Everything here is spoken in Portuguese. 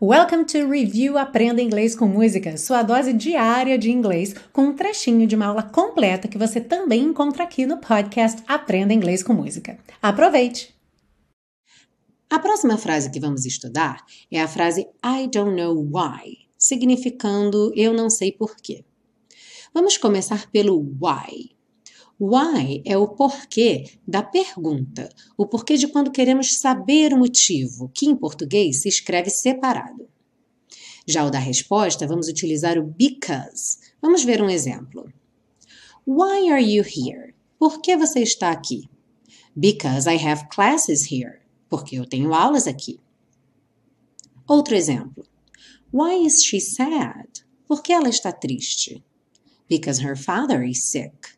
Welcome to Review Aprenda Inglês com Música, sua dose diária de inglês, com um trechinho de uma aula completa que você também encontra aqui no podcast Aprenda Inglês com Música. Aproveite! A próxima frase que vamos estudar é a frase I don't know why, significando eu não sei porquê. Vamos começar pelo why. Why é o porquê da pergunta, o porquê de quando queremos saber o motivo, que em português se escreve separado. Já o da resposta, vamos utilizar o because. Vamos ver um exemplo. Why are you here? Por que você está aqui? Because I have classes here. Porque eu tenho aulas aqui. Outro exemplo. Why is she sad? Por que ela está triste? Because her father is sick